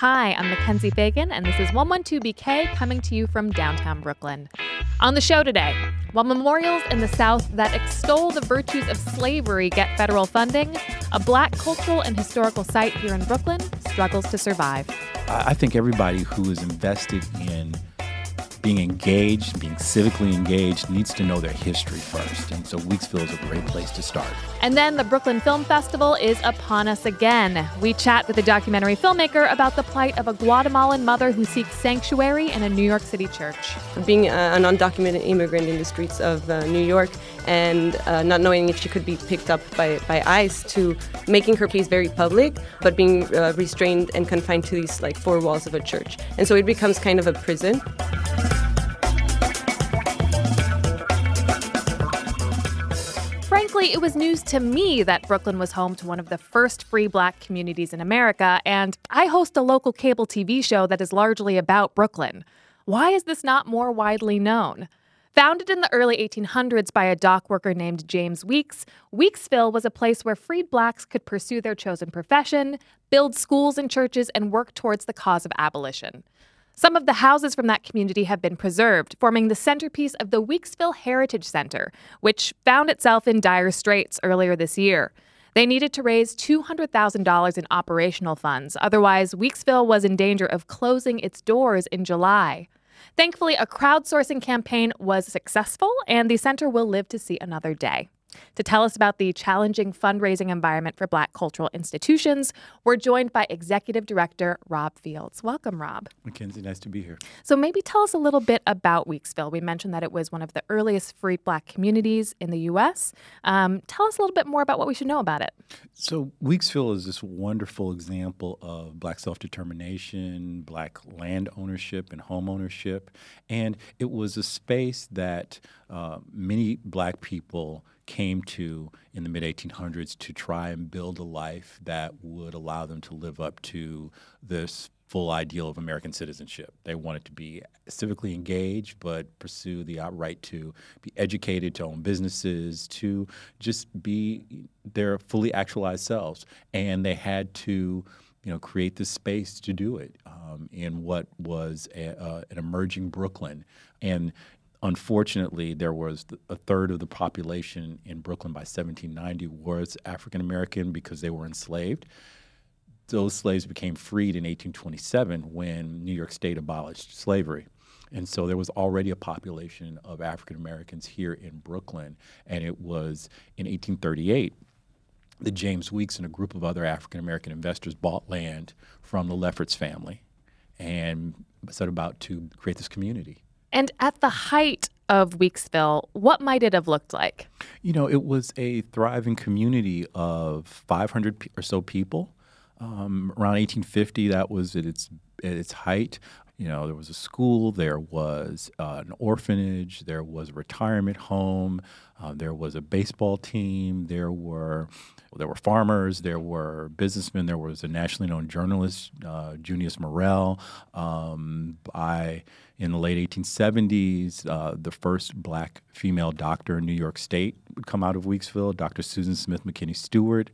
Hi, I'm Mackenzie Fagan, and this is 112BK coming to you from downtown Brooklyn. On the show today, while memorials in the South that extol the virtues of slavery get federal funding, a black cultural and historical site here in Brooklyn struggles to survive. I think everybody who is invested in being engaged, being civically engaged, needs to know their history first. And so Weeksville is a great place to start. And then the Brooklyn Film Festival is upon us again. We chat with a documentary filmmaker about the plight of a Guatemalan mother who seeks sanctuary in a New York City church. Being an undocumented immigrant in the streets of uh, New York and uh, not knowing if she could be picked up by, by ICE to making her case very public, but being uh, restrained and confined to these like four walls of a church. And so it becomes kind of a prison. Frankly, it was news to me that Brooklyn was home to one of the first free black communities in America, and I host a local cable TV show that is largely about Brooklyn. Why is this not more widely known? Founded in the early 1800s by a dock worker named James Weeks, Weeksville was a place where freed blacks could pursue their chosen profession, build schools and churches, and work towards the cause of abolition. Some of the houses from that community have been preserved, forming the centerpiece of the Weeksville Heritage Center, which found itself in dire straits earlier this year. They needed to raise $200,000 in operational funds, otherwise, Weeksville was in danger of closing its doors in July. Thankfully, a crowdsourcing campaign was successful, and the center will live to see another day. To tell us about the challenging fundraising environment for Black cultural institutions, we're joined by Executive Director Rob Fields. Welcome, Rob. Mackenzie, nice to be here. So, maybe tell us a little bit about Weeksville. We mentioned that it was one of the earliest free Black communities in the U.S. Um, tell us a little bit more about what we should know about it. So, Weeksville is this wonderful example of Black self determination, Black land ownership, and home ownership. And it was a space that uh, many Black people came to in the mid 1800s to try and build a life that would allow them to live up to this full ideal of American citizenship. They wanted to be civically engaged, but pursue the outright to be educated, to own businesses, to just be their fully actualized selves. And they had to you know, create this space to do it um, in what was a, uh, an emerging Brooklyn. And unfortunately, there was a third of the population in Brooklyn by 1790 was African American because they were enslaved. Those slaves became freed in 1827 when New York State abolished slavery. And so there was already a population of African Americans here in Brooklyn. And it was in 1838 that James Weeks and a group of other African American investors bought land from the Lefferts family and set about to create this community. And at the height of Weeksville, what might it have looked like? You know, it was a thriving community of 500 or so people. Um, around 1850, that was at its at its height. You know, there was a school, there was uh, an orphanage, there was a retirement home, uh, there was a baseball team, there were there were farmers, there were businessmen, there was a nationally known journalist, uh, Junius Morel. Um, I in the late 1870s, uh, the first black female doctor in New York State would come out of Weeksville, Dr. Susan Smith McKinney Steward.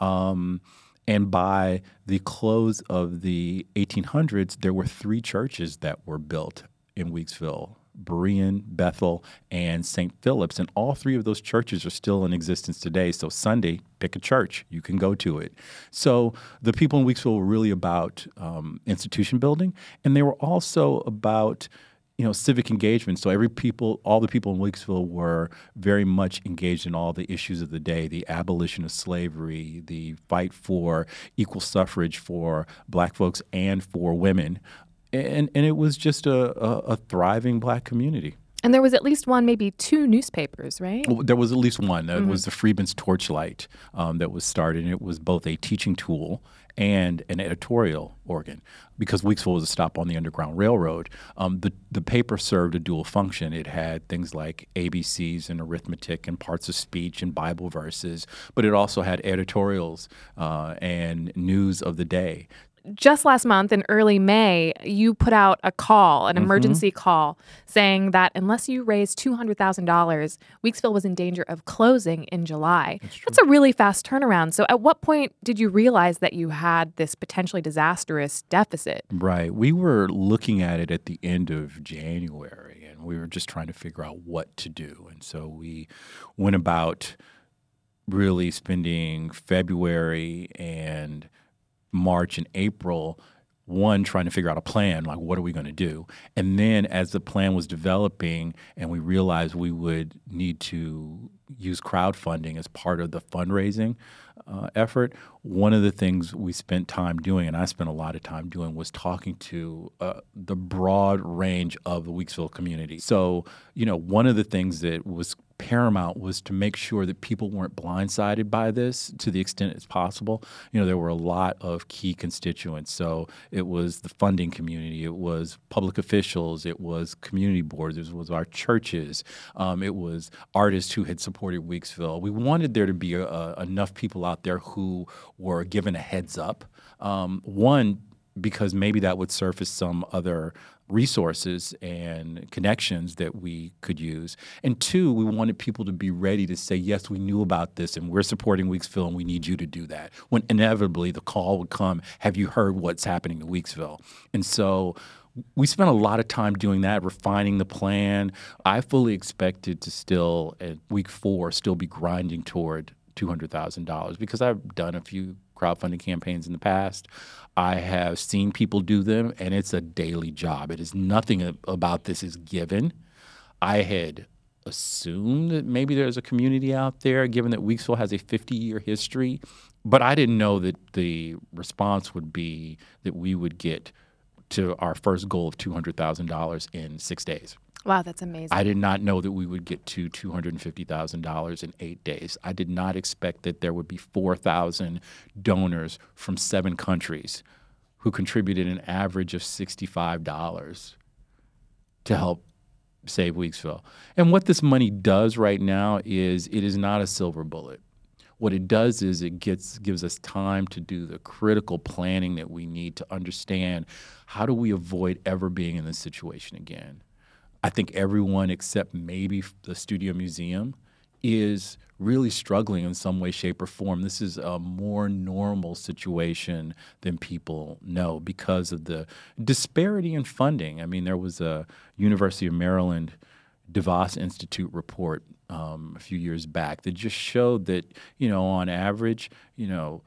Um, and by the close of the 1800s, there were three churches that were built in Weeksville Berean, Bethel, and St. Philip's. And all three of those churches are still in existence today. So Sunday, pick a church, you can go to it. So the people in Weeksville were really about um, institution building, and they were also about you know civic engagement so every people all the people in Weeksville were very much engaged in all the issues of the day the abolition of slavery the fight for equal suffrage for black folks and for women and and it was just a, a, a thriving black community. And there was at least one, maybe two newspapers, right? Well, there was at least one. That mm-hmm. was the Freedman's Torchlight um, that was started. And it was both a teaching tool and an editorial organ because Weeksville was a stop on the Underground Railroad. Um, the, the paper served a dual function. It had things like ABCs and arithmetic and parts of speech and Bible verses, but it also had editorials uh, and news of the day just last month in early May, you put out a call, an emergency mm-hmm. call, saying that unless you raised $200,000, Weeksville was in danger of closing in July. That's, That's, a really fast turnaround. So, at what point did you realize that you had this potentially disastrous deficit? Right. We were looking at it at the end of January, and we were just trying to figure out what to do. And so we went about really spending February and March and April one trying to figure out a plan like what are we going to do? And then as the plan was developing and we realized we would need to use crowdfunding as part of the fundraising uh, effort one of the things we spent time doing and i spent a lot of time doing was talking to uh, the broad range of the weeksville community so you know one of the things that was paramount was to make sure that people weren't blindsided by this to the extent it's possible. You know, there were a lot of key constituents. So it was the funding community, it was public officials, it was community boards, it was our churches, um, it was artists who had supported Weeksville. We wanted there to be a, a, enough people out there who were given a heads up. Um, one, because maybe that would surface some other resources and connections that we could use. And two, we wanted people to be ready to say, yes, we knew about this and we're supporting Weeksville and we need you to do that. When inevitably the call would come, have you heard what's happening in Weeksville? And so we spent a lot of time doing that, refining the plan. I fully expected to still, at week four, still be grinding toward $200,000 because I've done a few crowdfunding campaigns in the past. I have seen people do them, and it's a daily job. It is nothing about this is given. I had assumed that maybe there's a community out there, given that Weeksville has a 50 year history, but I didn't know that the response would be that we would get to our first goal of $200,000 in six days. Wow, that's amazing. I did not know that we would get to $250,000 in eight days. I did not expect that there would be 4,000 donors from seven countries who contributed an average of $65 to help save Weeksville. And what this money does right now is it is not a silver bullet. What it does is it gets gives us time to do the critical planning that we need to understand how do we avoid ever being in this situation again. I think everyone except maybe the Studio Museum is really struggling in some way, shape, or form. This is a more normal situation than people know because of the disparity in funding. I mean, there was a University of Maryland DeVos Institute report um, a few years back that just showed that, you know, on average, you know,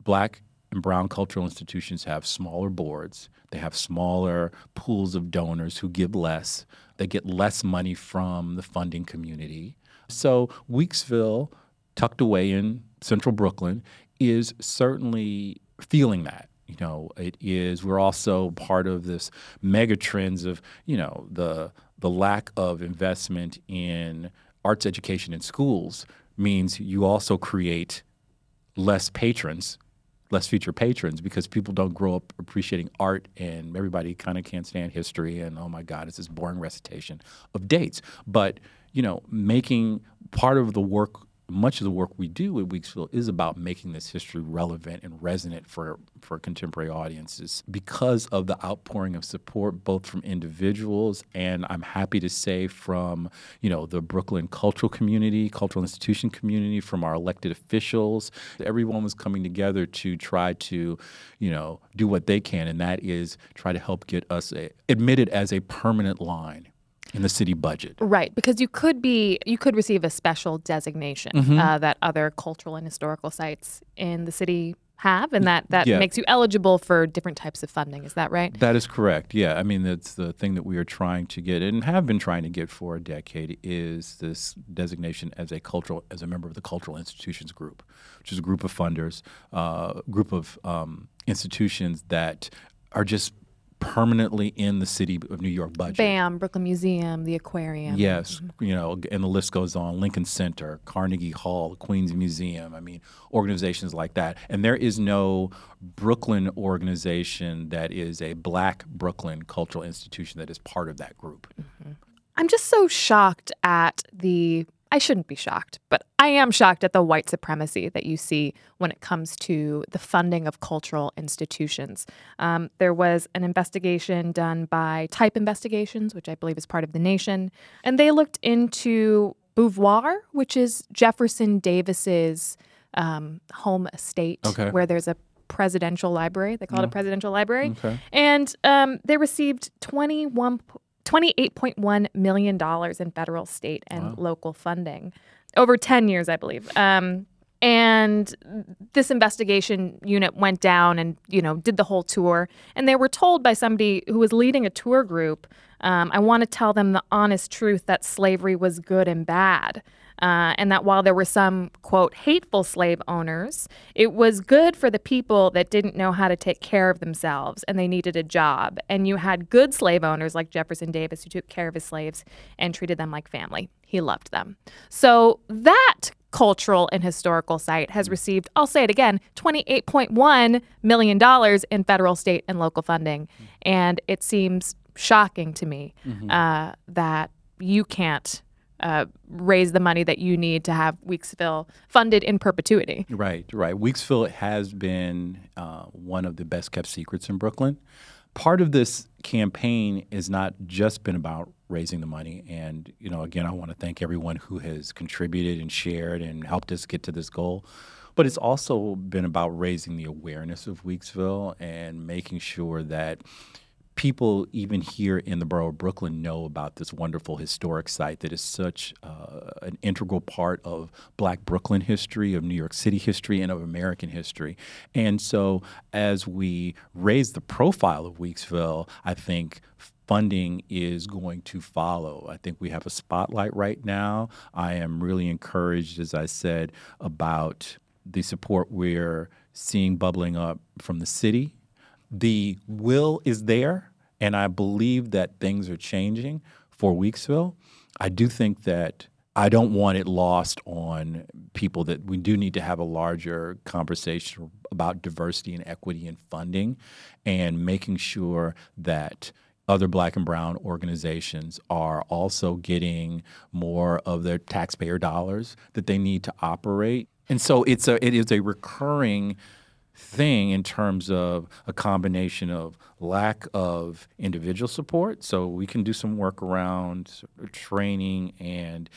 black and brown cultural institutions have smaller boards, they have smaller pools of donors who give less, they get less money from the funding community. So, Weeksville, tucked away in central Brooklyn, is certainly feeling that. You know, it is. We're also part of this mega trends of you know the the lack of investment in arts education in schools means you also create less patrons less future patrons because people don't grow up appreciating art and everybody kind of can't stand history and oh my god it's this boring recitation of dates. But you know making part of the work much of the work we do at Weeksville is about making this history relevant and resonant for, for contemporary audiences because of the outpouring of support both from individuals and I'm happy to say from you know the Brooklyn cultural community, cultural institution community, from our elected officials. Everyone was coming together to try to you know do what they can, and that is try to help get us a, admitted as a permanent line in the city budget. Right, because you could be you could receive a special designation mm-hmm. uh, that other cultural and historical sites in the city have, and that that yeah. makes you eligible for different types of funding. Is that right? That is correct. Yeah, I mean that's the thing that we are trying to get and have been trying to get for a decade is this designation as a cultural as a member of the cultural institutions group, which is a group of funders, uh, group of um, institutions that are just permanently in the city of New York budget. BAM, Brooklyn Museum, the Aquarium. Yes, mm-hmm. you know, and the list goes on. Lincoln Center, Carnegie Hall, Queens Museum. I mean, organizations like that. And there is no Brooklyn organization that is a black Brooklyn cultural institution that is part of that group. Mm-hmm. I'm just so shocked at the I shouldn't be shocked, but I am shocked at the white supremacy that you see when it comes to the funding of cultural institutions. Um, there was an investigation done by Type Investigations, which I believe is part of The Nation, and they looked into Beauvoir, which is Jefferson Davis's um, home estate, Okay. where there's a presidential library. They call it a presidential library. Okay. And um, they received 21, $28.1 million in federal, state, and local funding. Over 10 years, I believe. Um, and this investigation unit went down and you know did the whole tour. And they were told by somebody who was leading a tour group um, i want to tell them the honest truth that slavery was good and bad uh, and that while there were some quote hateful slave owners it was good for the people that didn't know how to take care of themselves and they needed a job. And you had good slave owners like jefferson davis who took care of his slaves and treated them like family. He loved them. So that cultural and historical site has received, I'll say it again, $28.1 million in federal, state, and local funding. And it seems shocking to me uh, that you can't uh, raise the money that you need to have Weeksville funded in perpetuity. Right, right. Weeksville has been uh, one of the best kept secrets in Brooklyn. Part of this campaign has not just been about raising the money. And, you know, again, I want to thank everyone who has contributed and shared and helped us get to this goal. But it's also been about raising the awareness of Weeksville and making sure that people even here in the borough of Brooklyn know about this wonderful historic site that is such uh, an integral part of Black Brooklyn history, of New York City history, and of American history. And so, as we raise the profile of Weeksville, I think funding is going to follow. I think we have a spotlight right now. I am really encouraged, as I said, about the support we're seeing bubbling up from the city the will is there, and I believe that things are changing for Weeksville. I do think that I don't want it lost on people that we do need to have a larger conversation about diversity and equity in funding and making sure that other black and brown organizations are also getting more of their taxpayer dollars that they need to operate. And so it's a it is a recurring thing in terms of a combination of lack of individual support. So we can do some work around training and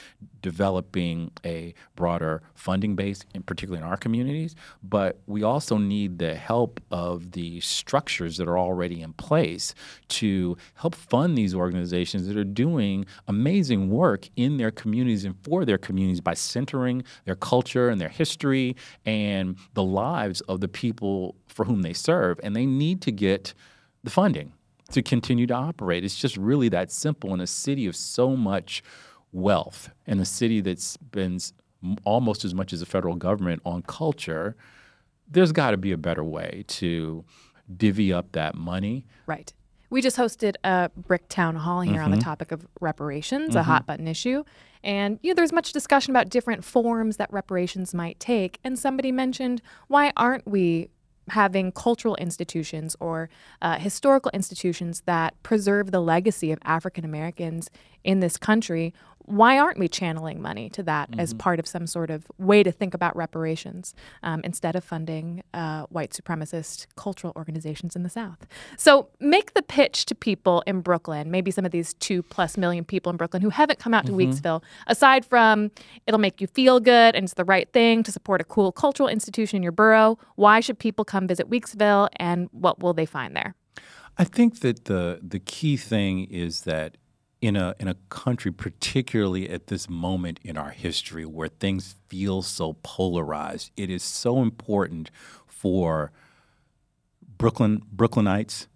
developing a broader funding base, in particularly in our communities. But we also need the help of the structures that are already in place to help fund these organizations that are doing amazing work in their communities and for their communities by centering their culture and their history and the lives of the people for whom they serve. And they need to get the funding to continue to operate. It's just really that simple in a city of so much wealth and a city that spends almost as much as the federal government on culture. There's got to be a better way to divvy up that money. Right. We just hosted a BRIC Town Hall here on the mm-hmm. topic of reparations, a mm-hmm. hot button issue. And you know, there's much discussion about different forms that reparations might take. And somebody mentioned, why aren't we having cultural institutions or uh, historical institutions that preserve the legacy of African Americans in this country? Why aren't we channeling money to that as part of some sort of way to think about reparations um, instead of funding uh, white supremacist cultural organizations in the South? So make the pitch to people in Brooklyn, maybe some of these two plus million people in Brooklyn who haven't come out to Weeksville, aside from it'll make you feel good and it's the right thing to support a cool cultural institution in your borough. Why should people come visit Weeksville and what will they find there? I think that the the key thing is that in a in a country, particularly at this moment in our history where things feel so polarized, it is so important for Brooklyn Brooklynites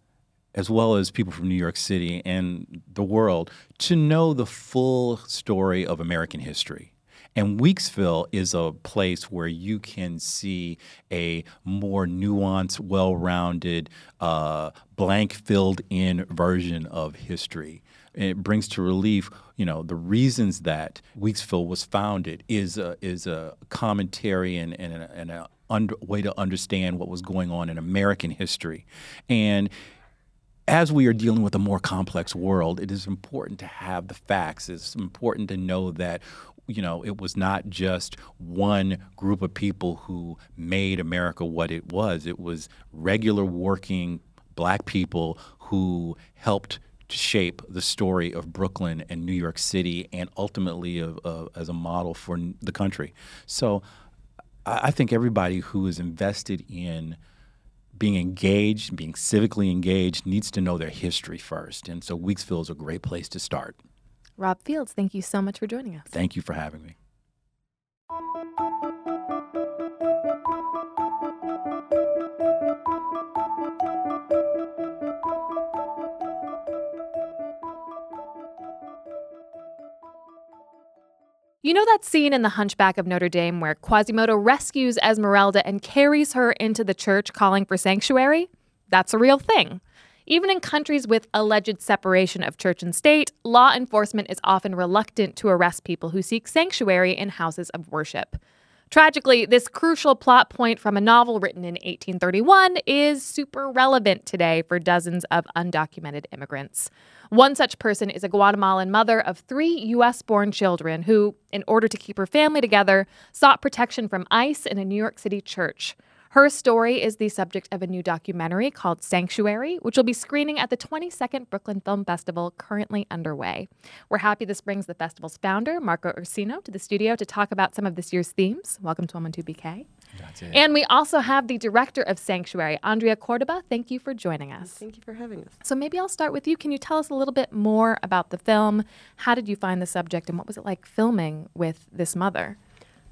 as well as people from New York City and the world to know the full story of American history. And Weeksville is a place where you can see a more nuanced, well rounded, uh, blank filled in version of history. It brings to relief, you know, the reasons that Weeksville was founded is a, is a commentary and, and, a, and a under, way to understand what was going on in American history. And as we are dealing with a more complex world, it is important to have the facts. It's important to know that you know, it was not just one group of people who made America what it was. It was regular working black people who helped shape the story of Brooklyn and New York City and ultimately of, as a model for the country. So I, I think everybody who is invested in being engaged, being civically engaged, needs to know their history first. And so Weeksville is a great place to start. Rob Fields, thank you so much for joining us. Thank you for having me. You know that scene in The Hunchback of Notre Dame where Quasimodo rescues Esmeralda and carries her into the church calling for sanctuary? That's a real thing. Even in countries with alleged separation of church and state, law enforcement is often reluctant to arrest people who seek sanctuary in houses of worship. Tragically, this crucial plot point from a novel written in 1831 is super relevant today for dozens of undocumented immigrants. One such person is a Guatemalan mother of three U.S. born children who, in order to keep her family together, sought protection from ICE in a New York City church. Her story is the subject of a new documentary called Sanctuary, which will be screening at the 22nd Brooklyn Film Festival, currently underway. We're happy this brings the festival's founder, Marco Ursino, to the studio to talk about some of this year's themes. Welcome to 112 BK. And we also have the director of Sanctuary, Andrea Cordoba. Thank you for joining us. Thank you for having us. So maybe I'll start with you. Can you tell us a little bit more about the film? How did you find the subject, and what was it like filming with this mother?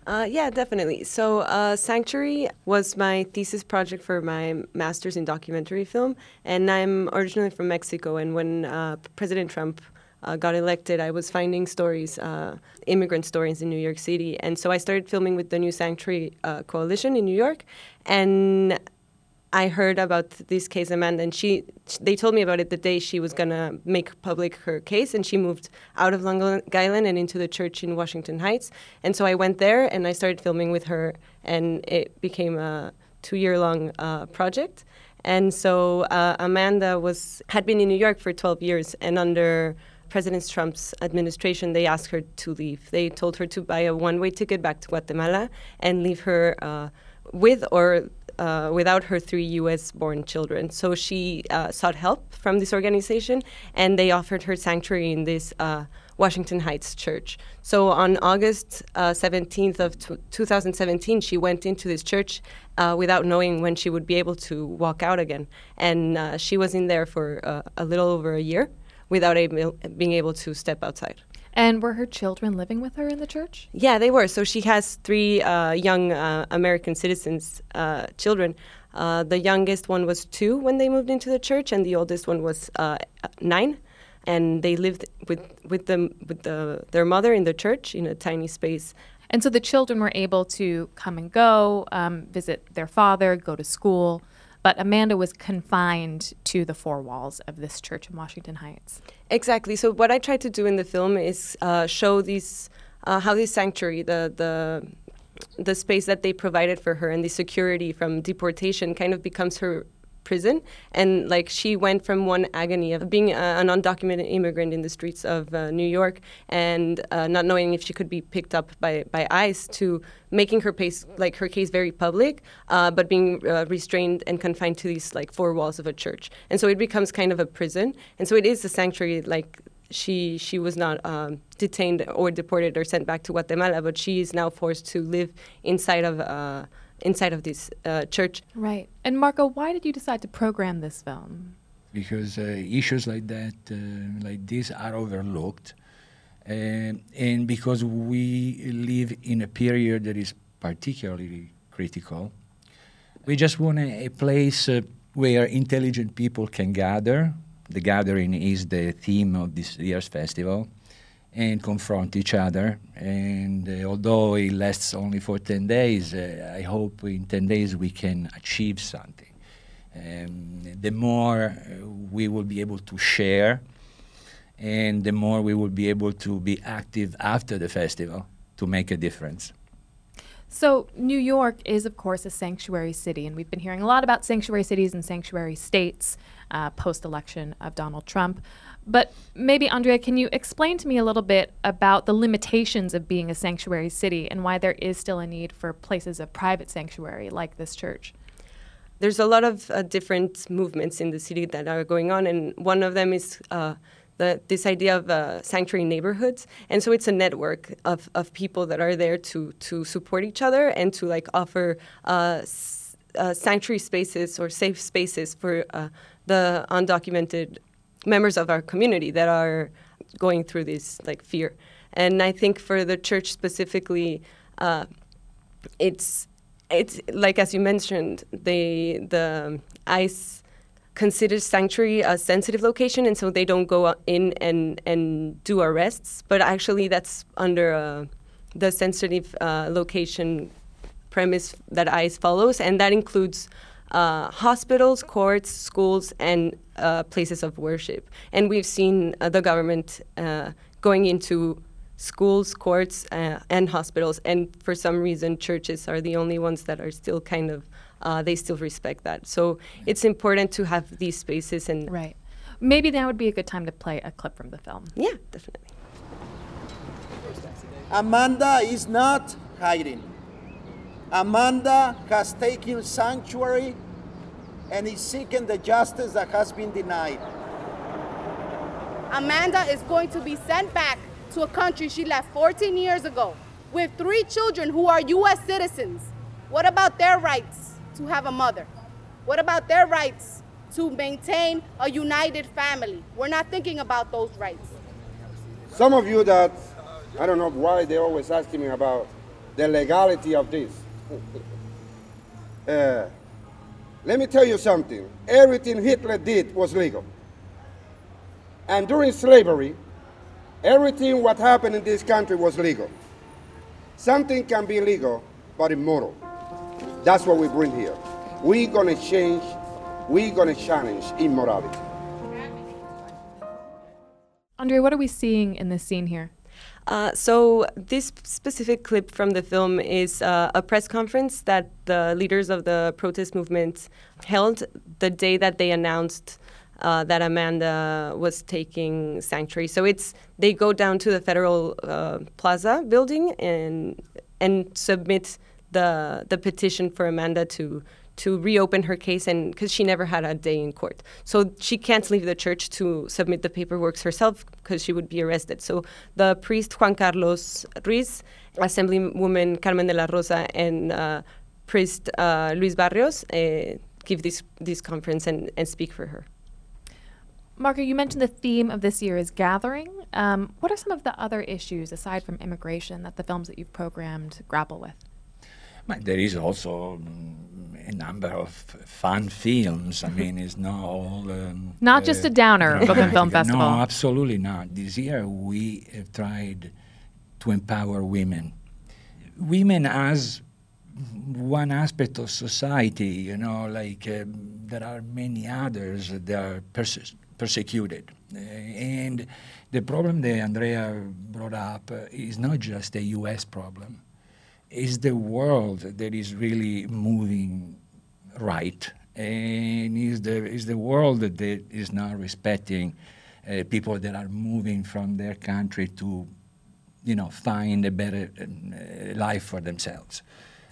Uh, yeah, definitely. So, uh, Sanctuary was my thesis project for my master's in documentary film, and I'm originally from Mexico. And when uh, President Trump uh, got elected, I was finding stories, uh, immigrant stories in New York City, and so I started filming with the New Sanctuary uh, Coalition in New York, and I heard about this case, Amanda, and she they told me about it the day she was gonna make public her case, and she moved out of Long Island and into the church in Washington Heights. And so I went there and I started filming with her, and it became a two-year-long uh, project. And so uh, Amanda was had been in New York for 12 years, and under President Trump's administration, they asked her to leave. They told her to buy a one-way ticket back to Guatemala and leave her uh, with or uh, without her three US born children. So she uh, sought help from this organization and they offered her sanctuary in this uh, Washington Heights church. So on August 17th uh, of t- 2017, she went into this church uh, without knowing when she would be able to walk out again. And uh, she was in there for a little over a year without able, being able to step outside. And were her children living with her in the church? Yeah, they were. So she has three uh, young uh, American citizens uh, children. Uh, the youngest one was two when they moved into the church, and the oldest one was uh, nine. And they lived with with them with the, their mother in the church in a tiny space. And so the children were able to come and go, um, visit their father, go to school but Amanda was confined to the four walls of this church in Washington Heights. Exactly. So what I tried to do in the film is uh, show these uh, how this sanctuary, the the the space that they provided for her and the security from deportation kind of becomes her prison. And like she went from one agony of being uh, an undocumented immigrant in the streets of uh, New York and uh, not knowing if she could be picked up by, by ICE to making her case like her case very public, uh, but being uh, restrained and confined to these like four walls of a church. And so it becomes kind of a prison. And so it is a sanctuary like she she was not um, detained or deported or sent back to Guatemala, but she is now forced to live inside of uh, inside of this uh, church. Right. And Marco, why did you decide to program this film? Because uh, issues like that, uh, like this, are overlooked, and because we live in a period that is particularly critical. We just want a, a place uh, where intelligent people can gather. The gathering is the theme of this year's festival and confront each other. And uh, although it lasts only for 10 days, uh, I hope in 10 days we can achieve something. Um, the more uh, we will be able to share, and the more we will be able to be active after the festival to make a difference. So, New York is, of course, a sanctuary city, and we've been hearing a lot about sanctuary cities and sanctuary states uh, post election of Donald Trump. But maybe, Andrea, can you explain to me a little bit about the limitations of being a sanctuary city and why there is still a need for places of private sanctuary like this church? There's a lot of uh, different movements in the city that are going on, and one of them is uh, the, this idea of uh, sanctuary neighborhoods. And so it's a network of, of people that are there to, to support each other and to like offer uh, s- uh, sanctuary spaces or safe spaces for uh, the undocumented members of our community that are going through this like fear. And I think for the church specifically, uh, it's it's like as you mentioned, the the ICE considers sanctuary a sensitive location, and so they don't go in and and do arrests. But actually, that's under uh, the sensitive uh, location premise that ICE follows, and that includes uh, hospitals, courts, schools, and uh, places of worship. And we've seen uh, the government uh, going into schools, courts, uh, and hospitals. And for some reason, churches are the only ones that are still kind of, uh, they still respect that. So it's important to have these spaces. And Right. Maybe that would be a good time to play a clip from the film. yeah, definitely. Amanda is not hiding. Amanda has taken sanctuary and is seeking the justice that has been denied. Amanda is going to be sent back to a country she left 14 years ago with three children who are U.S. citizens. What about their rights to have a mother? What about their rights to maintain a united family? We're not thinking about those rights. Some of you that, I don't know why they're always asking me about the legality of this. Uh, let me tell you something. Everything Hitler did was legal. And during slavery, everything what happened in this country was legal. Something can be legal, but immoral. That's what we bring here. We're gonna change, we're gonna challenge immorality. Andre, what are we seeing in this scene here? Uh, so this specific clip from the film is uh, a press conference that the leaders of the protest movement held the day that they announced uh, that Amanda was taking sanctuary. So it's they go down to the Federal uh, Plaza building and and submit the the petition for Amanda to to reopen her case and because she never had a day in court so she can't leave the church to submit the paperwork herself because she would be arrested so the priest juan carlos ruiz assemblywoman carmen de la rosa and uh, priest uh, luis barrios uh, give this this conference and, and speak for her Marco, you mentioned the theme of this year is gathering. Um, what are some of the other issues aside from immigration that the films that you've programmed grapple with? But there is also mm, a number of fun films. I mean, it's not all. Um, Not just a downer, Brooklyn Film. Festival. No, absolutely not. This year we have tried to empower women. Women as one aspect of society, you know, like um, there are many others that are perse- persecuted. Uh, and the problem that Andrea brought up uh, is not just a US problem is the world that is really moving right, and is the is the world that is not respecting uh, people that are moving from their country to, you know, find a better uh, life for themselves.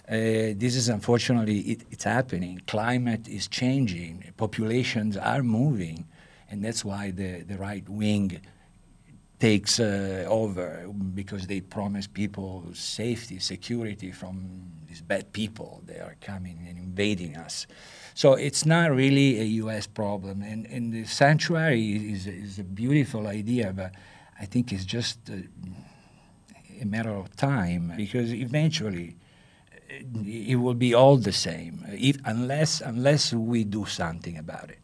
Uh, this is unfortunately it, it's happening. Climate is changing. Populations are moving, and that's why the, the right wing takes uh, over because they promise people safety, security from these bad people. They are coming and invading us. So it's not really a U.S. problem. And, and the sanctuary is, is a beautiful idea, but I think it's just uh, a matter of time because eventually uh, it will be all the same if, unless, unless we do something about it.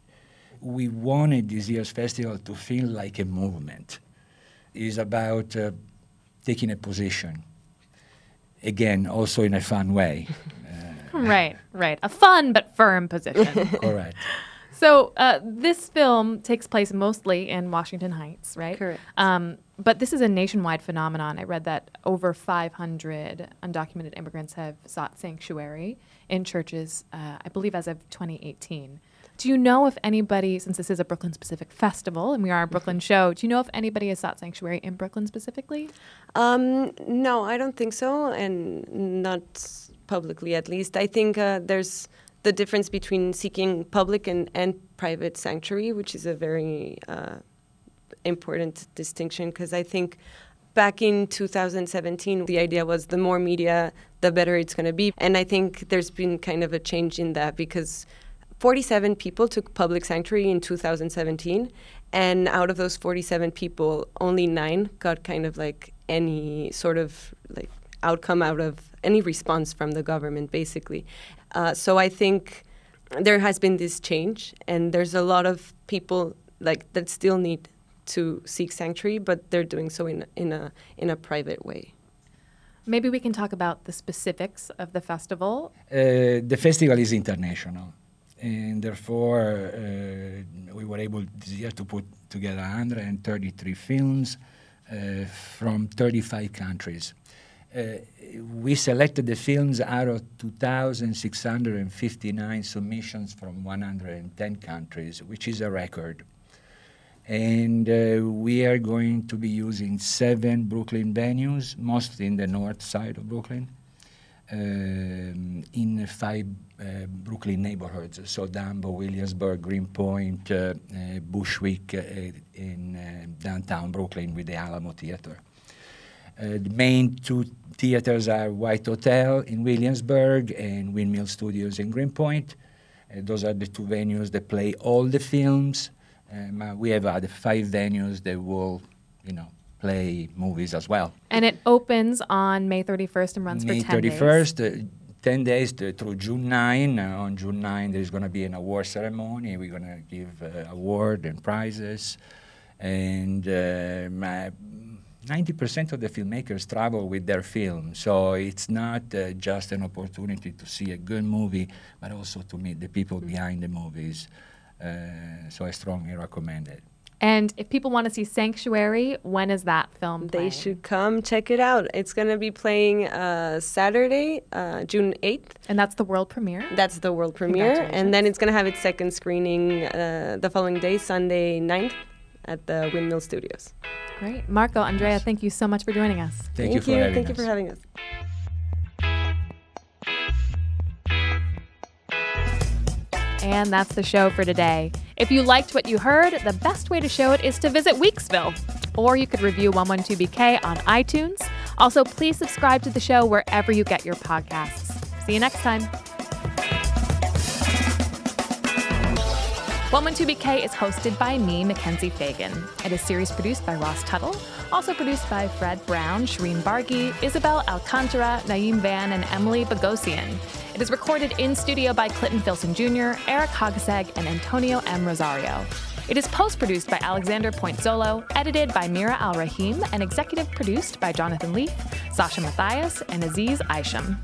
We wanted this year's festival to feel like a movement is about uh, taking a position. Again, also in a fun way. Right, right. A fun but firm position. Correct. so uh, this film takes place mostly in Washington Heights, right? Correct. Um, But this is a nationwide phenomenon. I read that over 500 undocumented immigrants have sought sanctuary in churches, uh, I believe, as of 2018. Do you know if anybody, since this is a Brooklyn specific festival and we are a Brooklyn show, do you know if anybody has sought sanctuary in Brooklyn specifically? Um, no, I don't think so, and not publicly at least. I think uh, there's the difference between seeking public and, and private sanctuary, which is a very uh, important distinction because I think back in 2017, the idea was the more media, the better it's going to be. And I think there's been kind of a change in that because 47 people took public sanctuary in 2017. And out of those 47 people, only nine got kind of like any sort of like outcome out of any response from the government, basically. Uh, so I think there has been this change, and there's a lot of people like that still need to seek sanctuary, but they're doing so in in a in a private way. Maybe we can talk about the specifics of the festival. Uh, the festival is international, and therefore uh, we were able this year to put together 133 films uh, from 35 countries. Uh, we selected the films out of 2,659 submissions from 110 countries, which is a record and uh, we are going to be using seven Brooklyn venues, mostly in the north side of Brooklyn, in five uh, Brooklyn neighborhoods, so Dumbo, Williamsburg, Greenpoint, uh, uh Bushwick, uh, in uh, downtown Brooklyn with the Alamo Theater. the main two theaters are Wythe Hotel in Williamsburg and Windmill Studios in Greenpoint. those are the two venues that play all the films um, uh, we have other five venues that will, you know, play movies as well. And it opens on May 31st and runs May for 10 31st, days. Uh, 10 days to, through June 9. Uh, on June 9, there's going to be an award ceremony. We're going to give uh, award and prizes. And uh, 90% of the filmmakers travel with their film. So it's not uh, just an opportunity to see a good movie, but also to meet the people behind the movies. Uh, so I strongly recommend it. And if people want to see Sanctuary, when is that film playing? They should come check it out. It's going to be playing uh, Saturday, uh, June 8th. And that's the world premiere? That's the world premiere. And then it's going to have its second screening uh, the following day, Sunday 9th, at the Windmill Studios. Great. Marco, Andrea, thank you so much for joining us. Thank, thank you for you. having Thank us. you for having us. And that's the show for today. If you liked what you heard, the best way to show it is to visit Weeksville. Or you could review 112BK on iTunes. Also, please subscribe to the show wherever you get your podcasts. See you next time. 112BK is hosted by me, Mackenzie Fagan. It is series produced by Ross Tuttle, also produced by Fred Brown, Shireen Bargi, Isabel Alcantara, Naeem Van, and Emily Bogosian. It is recorded in studio by Clinton Filson Jr., Eric Hogseg, and Antonio M. Rosario. It is post produced by Alexander Pointzolo, edited by Mira Al Rahim, and executive produced by Jonathan Leaf, Sasha Matthias, and Aziz Isham.